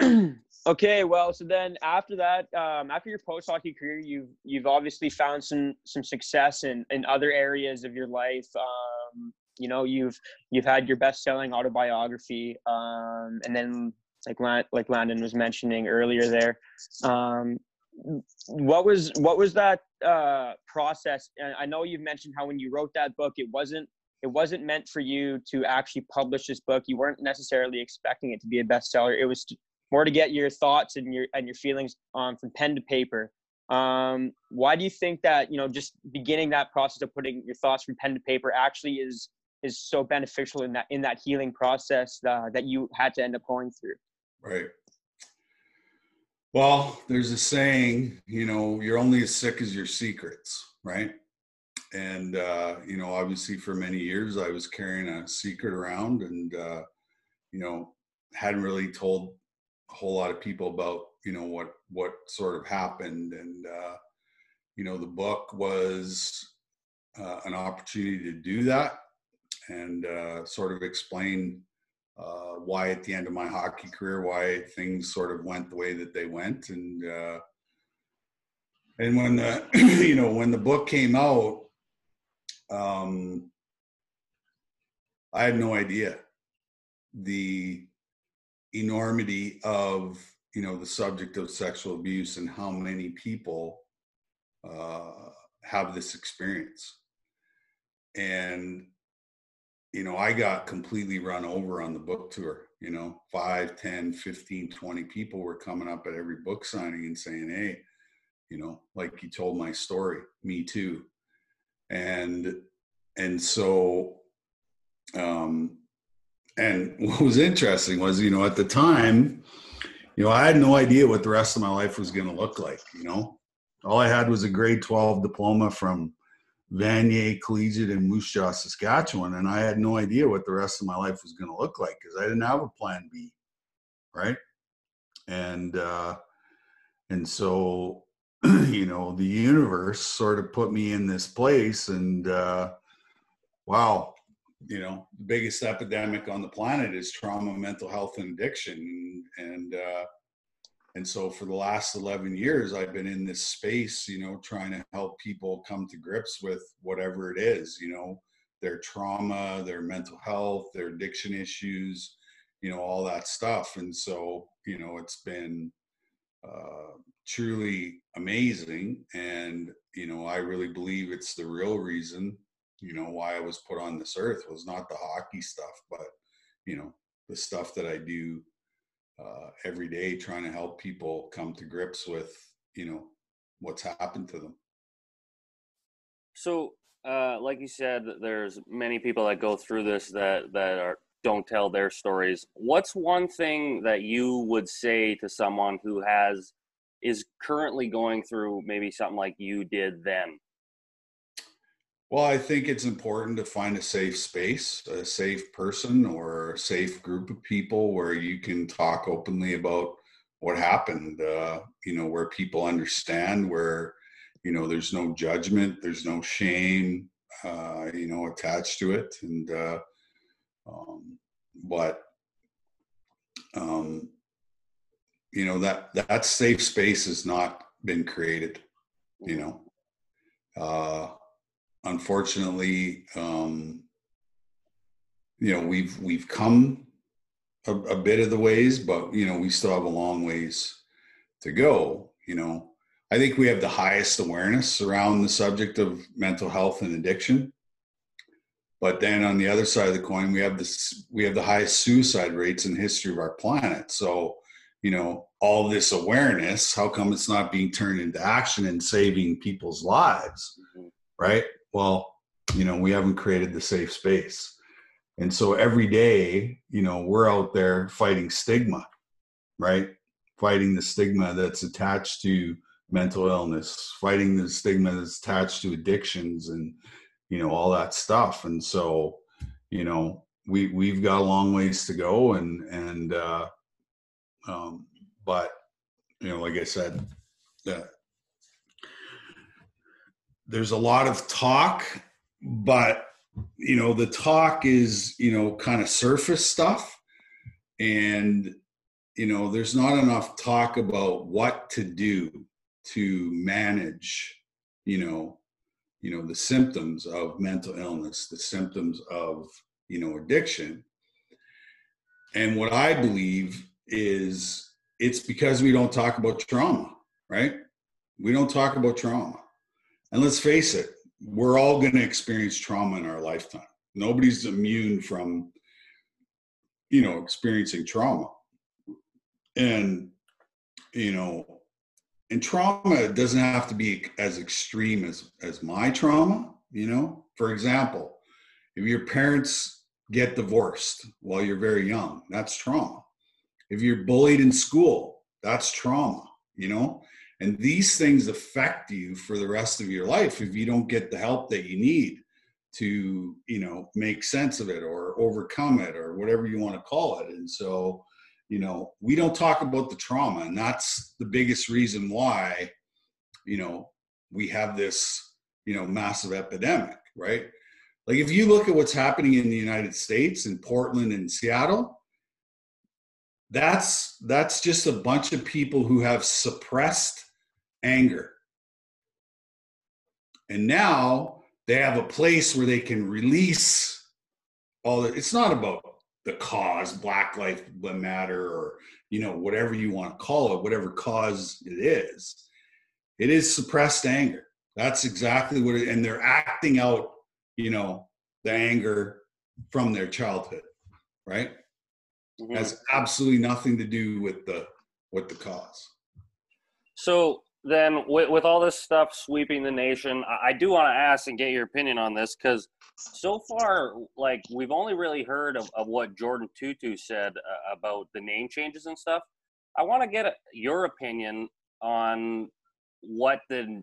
okay, well, so then after that, um, after your post hockey career, you've you've obviously found some some success in in other areas of your life. Um, you know, you've you've had your best selling autobiography, um, and then like like Landon was mentioning earlier there. Um, what was what was that uh, process? And I know you've mentioned how when you wrote that book, it wasn't it wasn't meant for you to actually publish this book. You weren't necessarily expecting it to be a bestseller. It was more to get your thoughts and your and your feelings um, from pen to paper. Um, why do you think that you know just beginning that process of putting your thoughts from pen to paper actually is is so beneficial in that in that healing process uh, that you had to end up going through? Right. Well, there's a saying, you know, you're only as sick as your secrets, right? And uh, you know, obviously, for many years, I was carrying a secret around, and uh, you know, hadn't really told a whole lot of people about you know what what sort of happened. And uh, you know the book was uh, an opportunity to do that and uh, sort of explain uh, why at the end of my hockey career why things sort of went the way that they went. And uh, and when the you know when the book came out um, I had no idea. The enormity of you know the subject of sexual abuse and how many people uh, have this experience. And you know i got completely run over on the book tour you know 5 10 15 20 people were coming up at every book signing and saying hey you know like you told my story me too. And and so um and what was interesting was you know at the time you know, I had no idea what the rest of my life was going to look like. You know, all I had was a grade 12 diploma from Vanier Collegiate in Moose Jaw, Saskatchewan, and I had no idea what the rest of my life was going to look like because I didn't have a plan B, right? And uh, and so, you know, the universe sort of put me in this place, and uh, wow, you know the biggest epidemic on the planet is trauma mental health and addiction. And uh, and so for the last 11 years i've been in this space you know trying to help people come to grips with whatever it is you know their trauma their mental health their addiction issues you know all that stuff. And so you know it's been uh, truly amazing. And you know i really believe it's the real reason you know why i was put on this earth was not the hockey stuff but you know the stuff that i do uh, every day trying to help people come to grips with you know what's happened to them. So uh, like you said there's many people that go through this that that are don't tell their stories. What's one thing that you would say to someone who has is currently going through maybe something like you did then well, I think it's important to find a safe space, a safe person, or a safe group of people where you can talk openly about what happened. Uh, you know, where people understand, where you know there's no judgment, there's no shame, uh, you know, attached to it, and uh, um, but um, you know that that safe space has not been created. You know. Uh, unfortunately, um, you know, we've we've come a, a, bit of the ways, but you know, we still have a long ways to go. You know, I think we have the highest awareness around the subject of mental health and addiction. But then on the other side of the coin, we have this we have the highest suicide rates in the history of our planet. So, you know, all this awareness, how come it's not being turned into action and saving people's lives? Mm-hmm. Right well, you know, we haven't created the safe space. And so every day, you know, we're out there fighting stigma, right? Fighting the stigma that's attached to mental illness, fighting the stigma that's attached to addictions and, you know, all that stuff. And so, you know, we we've got a long ways to go and and uh um but you know, like I said, that there's a lot of talk, but you know, the talk is, you know, kind of surface stuff. And, you know, there's not enough talk about what to do to manage, you know, you know, the symptoms of mental illness, the symptoms of, you know, addiction. And what I believe is it's because we don't talk about trauma, right? We don't talk about trauma. And let's face it, we're all going to experience trauma in our lifetime. Nobody's immune from, you know, experiencing trauma. And, you know, and trauma doesn't have to be as extreme as as my trauma, you know. For example, if your parents get divorced while you're very young, that's trauma. If you're bullied in school, that's trauma, you know? And these things affect you for the rest of your life if you don't get the help that you need to, you know, make sense of it or overcome it or whatever you want to call it. And so, you know, we don't talk about the trauma. And that's the biggest reason why, you know, we have this, you know, massive epidemic, right? Like if you look at what's happening in the United States in Portland and Seattle, that's that's just a bunch of people who have suppressed anger. And now they have a place where they can release all the, it's not about the cause, Black Life Matter, or you know, whatever you want to call it, whatever cause it is. It is suppressed anger. That's exactly what it and they're acting out, you know, the anger from their childhood, right? Mm-hmm. Has absolutely nothing to do with the with the cause. So then with, with all this stuff sweeping the nation, I, I do want to ask and get your opinion on this because so far, like we've only really heard of, of what Jordan Tootoo said uh, about the name changes and stuff. I want to get a, your opinion on what the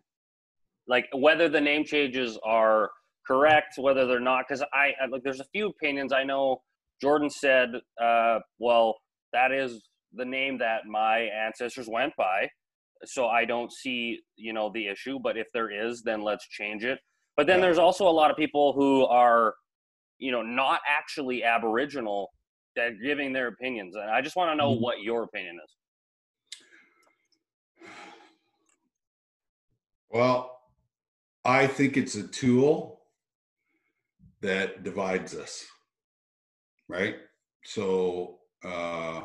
like whether the name changes are correct, whether they're not. Because I, I like there's a few opinions. I know Jordan said, uh, "Well, that is the name that my ancestors went by." So I don't see you know the issue. But if there is, then let's change it. But then yeah. there's also a lot of people who are, you know, not actually Aboriginal that are giving their opinions, and I just want to know mm-hmm. what your opinion is. Well, I think it's a tool that divides us, right? So uh,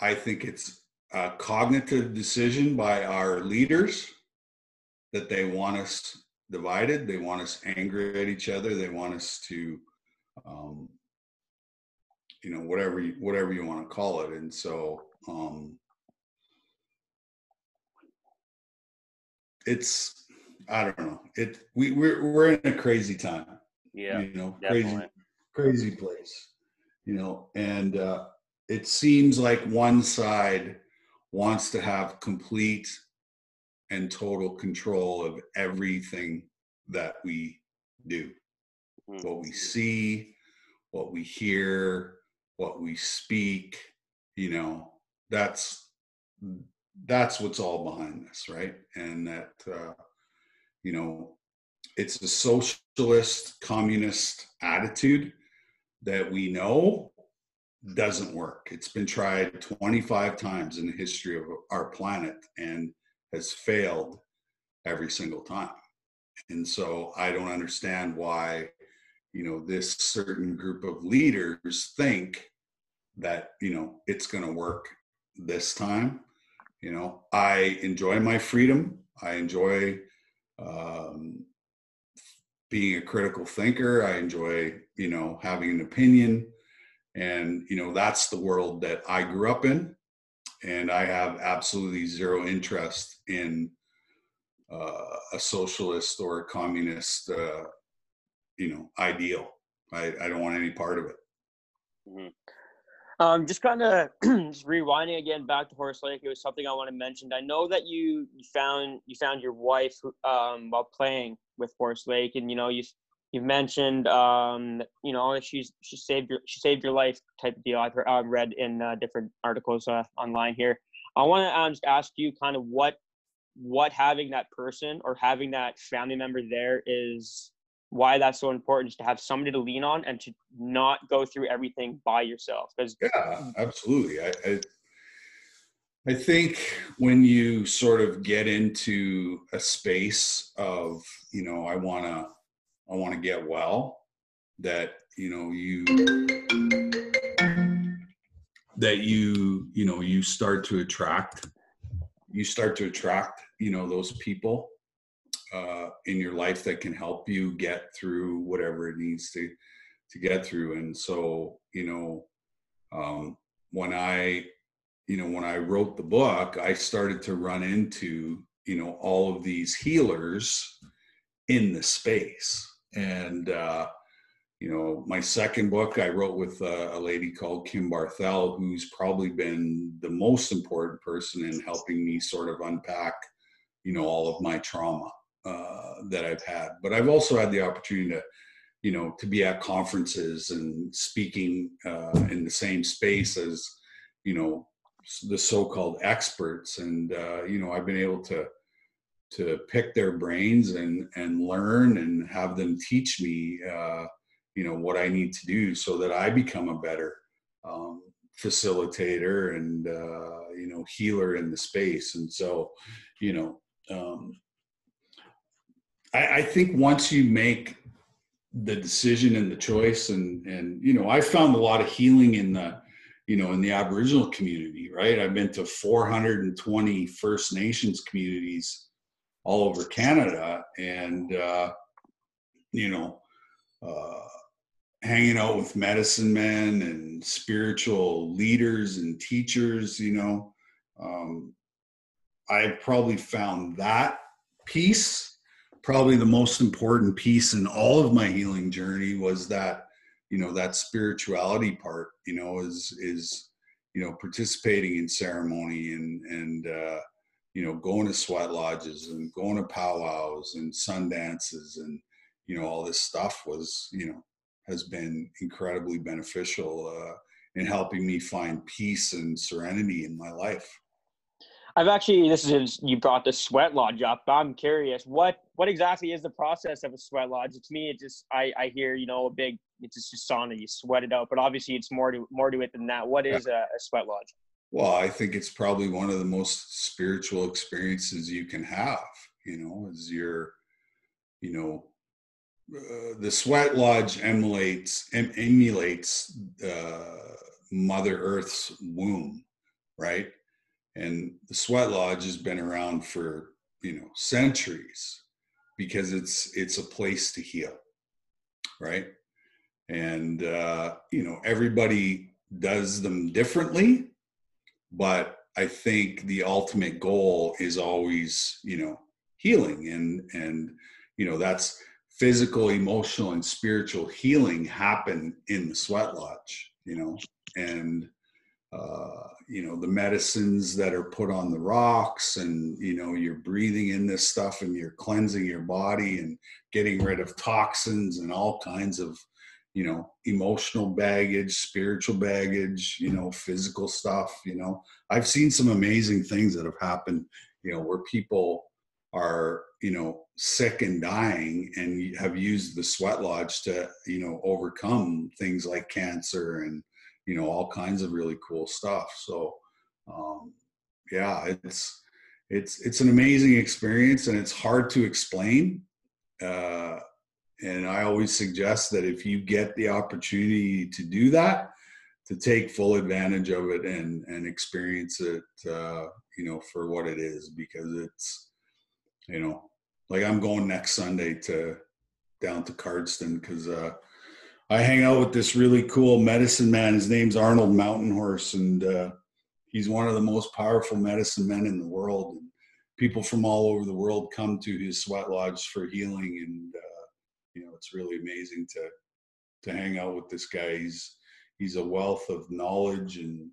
I think it's a cognitive decision by our leaders that they want us divided, they want us angry at each other, they want us to, um, you know, whatever you, whatever you want to call it. And so, um, it's I don't know. It we we're we're in a crazy time. Yeah, you know, definitely. crazy crazy place. You know, and uh, it seems like one side wants to have complete and total control of everything that we do mm-hmm. what we see what we hear what we speak you know that's that's what's all behind this right and that uh, you know it's a socialist communist attitude that we know doesn't work. It's been tried 25 times in the history of our planet and has failed every single time. And so I don't understand why, you know, this certain group of leaders think that, you know, it's going to work this time. You know, I enjoy my freedom. I enjoy um, being a critical thinker. I enjoy, you know, having an opinion and, you know, that's the world that I grew up in. And I have absolutely zero interest in uh, a socialist or a communist, uh, you know, ideal. I, I don't want any part of it. Mm-hmm. Um, just kind of just rewinding again back to Horse Lake. It was something I want to mention. I know that you, you found you found your wife um, while playing with Horse Lake, and you know you you've mentioned um, you know she's she saved your she saved your life type of deal. I've heard, I've read in uh, different articles uh, online here. I want to um, just ask you kind of what what having that person or having that family member there is why that's so important is to have somebody to lean on and to not go through everything by yourself because yeah absolutely. I, I I think when you sort of get into a space of, you know, I want to I want to get well, that you know you that you you know you start to attract you start to attract you know those people uh, in your life that can help you get through whatever it needs to to get through. And so you know um, when i you know when i wrote the book i started to run into you know all of these healers in the space and uh, you know, my second book I wrote with uh, a lady called Kim Barthel, who's probably been the most important person in helping me sort of unpack, you know, all of my trauma uh, that I've had. But I've also had the opportunity to, you know, to be at conferences and speaking uh, in the same space as, you know, the so-called experts, and uh, you know, I've been able to to pick their brains and and learn and have them teach me uh, you know what I need to do so that I become a better um, facilitator and uh, you know healer in the space. And so, you know, um, I, I think once you make the decision and the choice, and and you know, I found a lot of healing in the you know in the Aboriginal community. Right, I've been to 420 First Nations communities all over Canada, and uh, you know. Uh, hanging out with medicine men and spiritual leaders and teachers, you know, um, I probably found that piece probably the most important piece in all of my healing journey was that you know that spirituality part you know is is you know participating in ceremony and and uh you know going to sweat lodges and going to powwows and sun dances and you know all this stuff was you know has been incredibly beneficial uh, in helping me find peace and serenity in my life. I've actually this is you brought the sweat lodge up. I'm curious what what exactly is the process of a sweat lodge? To me, it just I I hear you know a big it's just a sauna you sweat it out, but obviously it's more to more to it than that. What is a, a sweat lodge? Well, I think it's probably one of the most spiritual experiences you can have. You know, is you're you know uh, the sweat lodge emulates em, emulates uh, Mother Earth's womb, right? And the sweat lodge has been around for you know centuries because it's it's a place to heal, right? And uh, you know everybody does them differently, but I think the ultimate goal is always you know healing and and you know that's physical, emotional, and spiritual healing happen in the sweat lodge, you know, and uh, you know the medicines that are put on the rocks, and you know you're breathing in this stuff, and you're cleansing your body and getting rid of toxins and all kinds of you know emotional baggage spiritual baggage you know physical stuff you know. I've seen some amazing things that have happened you know where people are you know sick and dying and have used the sweat lodge to you know overcome things like cancer and you know all kinds of really cool stuff. So um yeah it's it's it's an amazing experience and it's hard to explain uh and i always suggest that if you get the opportunity to do that to take full advantage of it and and experience it uh you know for what it is because it's you know like I'm going next Sunday to down to Cardston because uh, I hang out with this really cool medicine man. His name's Arnold Mountain Horse, and uh, he's one of the most powerful medicine men in the world. And people from all over the world come to his sweat lodge for healing, and uh, you know it's really amazing to to hang out with this guy. He's he's a wealth of knowledge and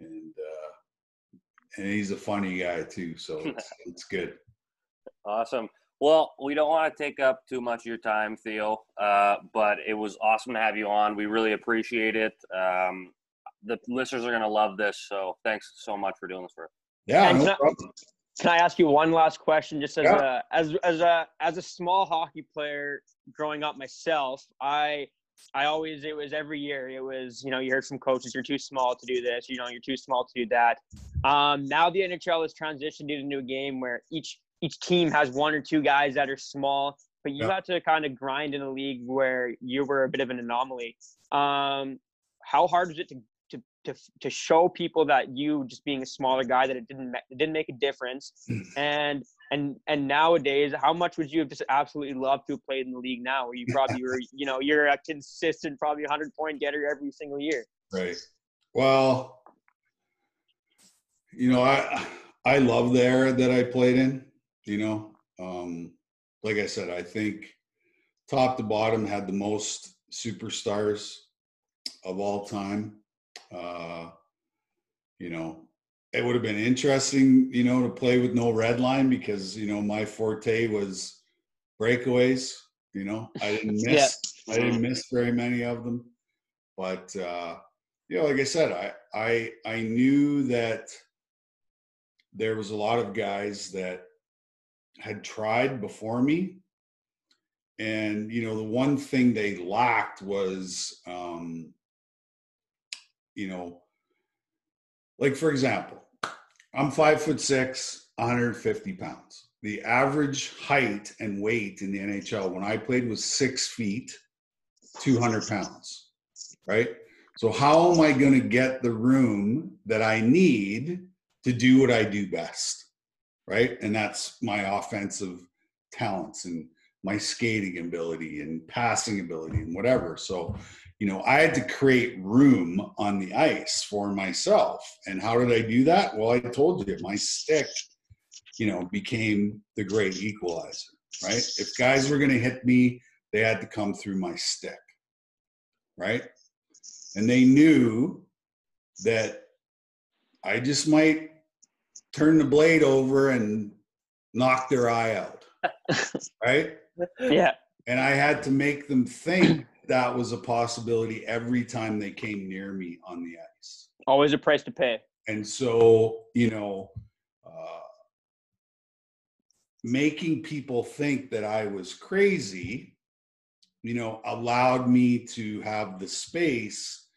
and uh, and he's a funny guy too. So it's, it's good. Awesome. Well, we don't want to take up too much of your time, Theo, uh, but it was awesome to have you on. We really appreciate it. Um, the listeners are going to love this. So thanks so much for doing this for us. Yeah, no can, problem. I, can I ask you one last question? Just as Yeah. a as as a as a small hockey player growing up myself, I I always it was every year it was you know you heard from coaches you're too small to do this you know you're too small to do that. Um, now the NHL has transitioned into a game where each each team has one or two guys that are small, but you Yeah. had to kind of grind in a league where you were a bit of an anomaly. Um, how hard was it to, to to to show people that you just being a smaller guy that it didn't it didn't make a difference and and and nowadays how much would you have just absolutely loved to have played in the league now where you probably were you know you're a consistent probably 100 point getter every single year Right. Well, you know, I I love the era that I played in. You know, um, like I said, I think top to bottom had the most superstars of all time. Uh, you know, it would have been interesting, you know, to play with no red line because you know my forte was breakaways. You know, I didn't Yeah. miss. I didn't miss very many of them, but uh, you know, like I said, I I I knew that there was a lot of guys that had tried before me, and you know, the one thing they lacked was, um, you know, like for example, I'm five foot six, 150 pounds. The average height and weight in the NHL when I played was six feet, 200 pounds, right? So, how am I going to get the room that I need to do what I do best, right? And that's my offensive talents and my skating ability and passing ability and whatever. So, you know, I had to create room on the ice for myself. And how did I do that? Well, I told you, my stick, you know, became the great equalizer, right? If guys were going to hit me, they had to come through my stick, right? And they knew that I just might turn the blade over and knock their eye out, right? yeah And I had to make them think that was a possibility every time they came near me on the ice. always a price to pay And so, you know, uh, making people think that I was crazy, you know, allowed me to have the space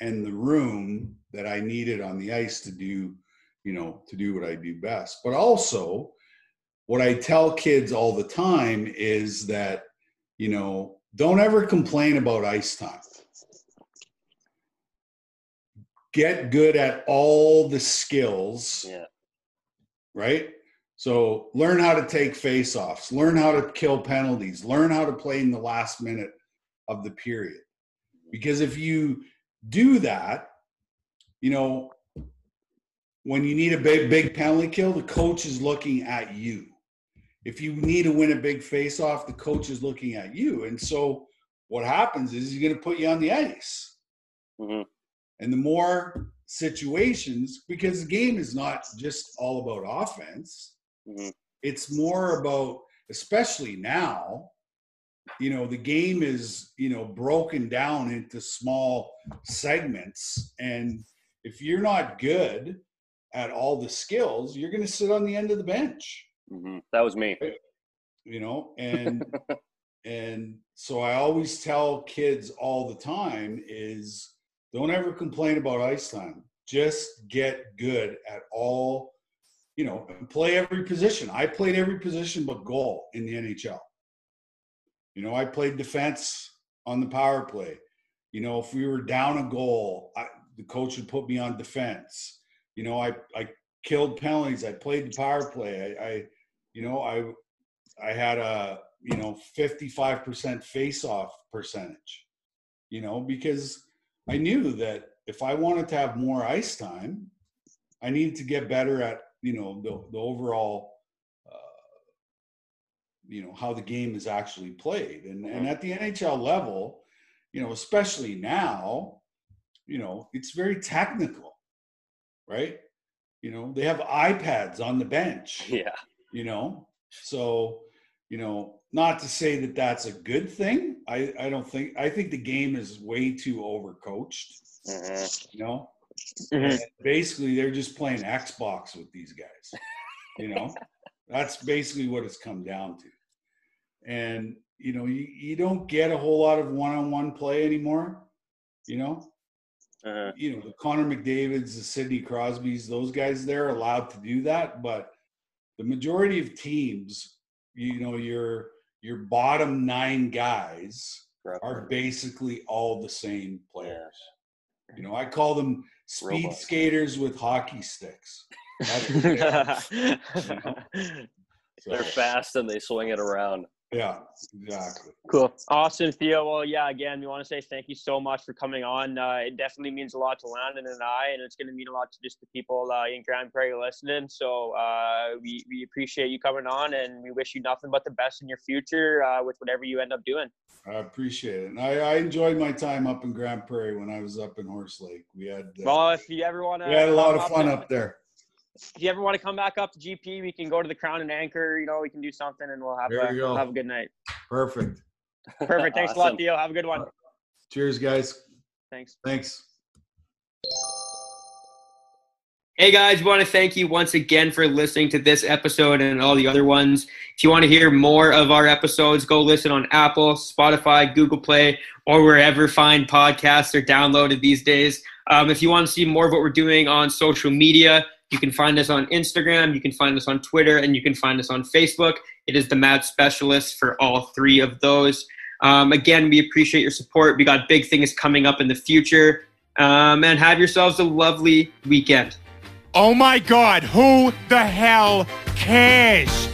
and the room that I needed on the ice to do, you know, to do what I do best. But also, what I tell kids all the time is that, you know, don't ever complain about ice time. Get good at all the skills Yeah. right? So learn how to take face-offs, learn how to kill penalties, learn how to play in the last minute of the period. Because if you do that, you know, when you need a big big penalty kill, the coach is looking at you. If you need to win a big face-off, the coach is looking at you. And so what happens is he's going to put you on the ice. Mhm. And the more situations, because the game is not just all about offense, Mhm. it's more about, especially now, you know, the game is, you know, broken down into small segments. And if you're not good at all the skills, you're going to sit on the end of the bench Mhm. That was me. you know and and so i always tell kids all the time is don't ever complain about ice time. Just get good at all you know and play every position. I played every position but goal in the nhl you know i played defense on the power play. You know if we were down a goal I, the coach would put me on defense. You know i i killed penalties. I played the power play. I, I you know i I had a you know 55% face off percentage, you know, because I knew that if I wanted to have more ice time, I needed to get better at you know the the overall, uh, you know how the game is actually played, and and at the NHL level, you know, especially now, you know, it's very technical, right? You know, they have iPads on the bench Yeah. You know so you know not to say that that's a good thing i i don't think i think the game is way too overcoached Mhm. you know Mhm. Basically they're just playing xbox with these guys you know that's basically what it's come down to and you know you, you don't get a whole lot of one-on-one play anymore you know Uh-huh. you know the Connor McDavid's, the Sidney Crosby's, those guys they're allowed to do that, but the majority of teams, you know, your your bottom nine guys are basically all the same players. You know, I call them speed Robots. skaters with hockey sticks. They are. So, They're fast and they swing it around. Yeah, exactly. Cool. Awesome, Theo. Well, yeah, again, we want to say thank you so much for coming on. Uh, it definitely means a lot to Landon and I, and it's going to mean a lot to just the people uh, in Grande Prairie listening. So uh, we, we appreciate you coming on, and we wish you nothing but the best in your future uh, with whatever you end up doing. I appreciate it. And I, I enjoyed my time up in Grande Prairie when I was up in Horse Lake. We had uh, Well, if you ever want to, we had a lot of fun up there. If you ever want to come back up to GP, we can go to the Crown and Anchor. You know, we can do something, and we'll have a, you go. have a good night. Perfect. Perfect. Thanks a lot, Awesome. Theo. Have a good one. Cheers, guys. Thanks. Thanks. Hey guys, we want to thank you once again for listening to this episode and all the other ones. If you want to hear more of our episodes, go listen on Apple, Spotify, Google Play, or wherever fine podcasts are downloaded these days. Um, if you want to see more of what we're doing on social media, you can find us on Instagram, you can find us on Twitter, and you can find us on Facebook. It is the Mad Specialist for all three of those. Um, again, we appreciate your support. We got big things coming up in the future. Um, and have yourselves a lovely weekend. Oh my god, who the hell cares?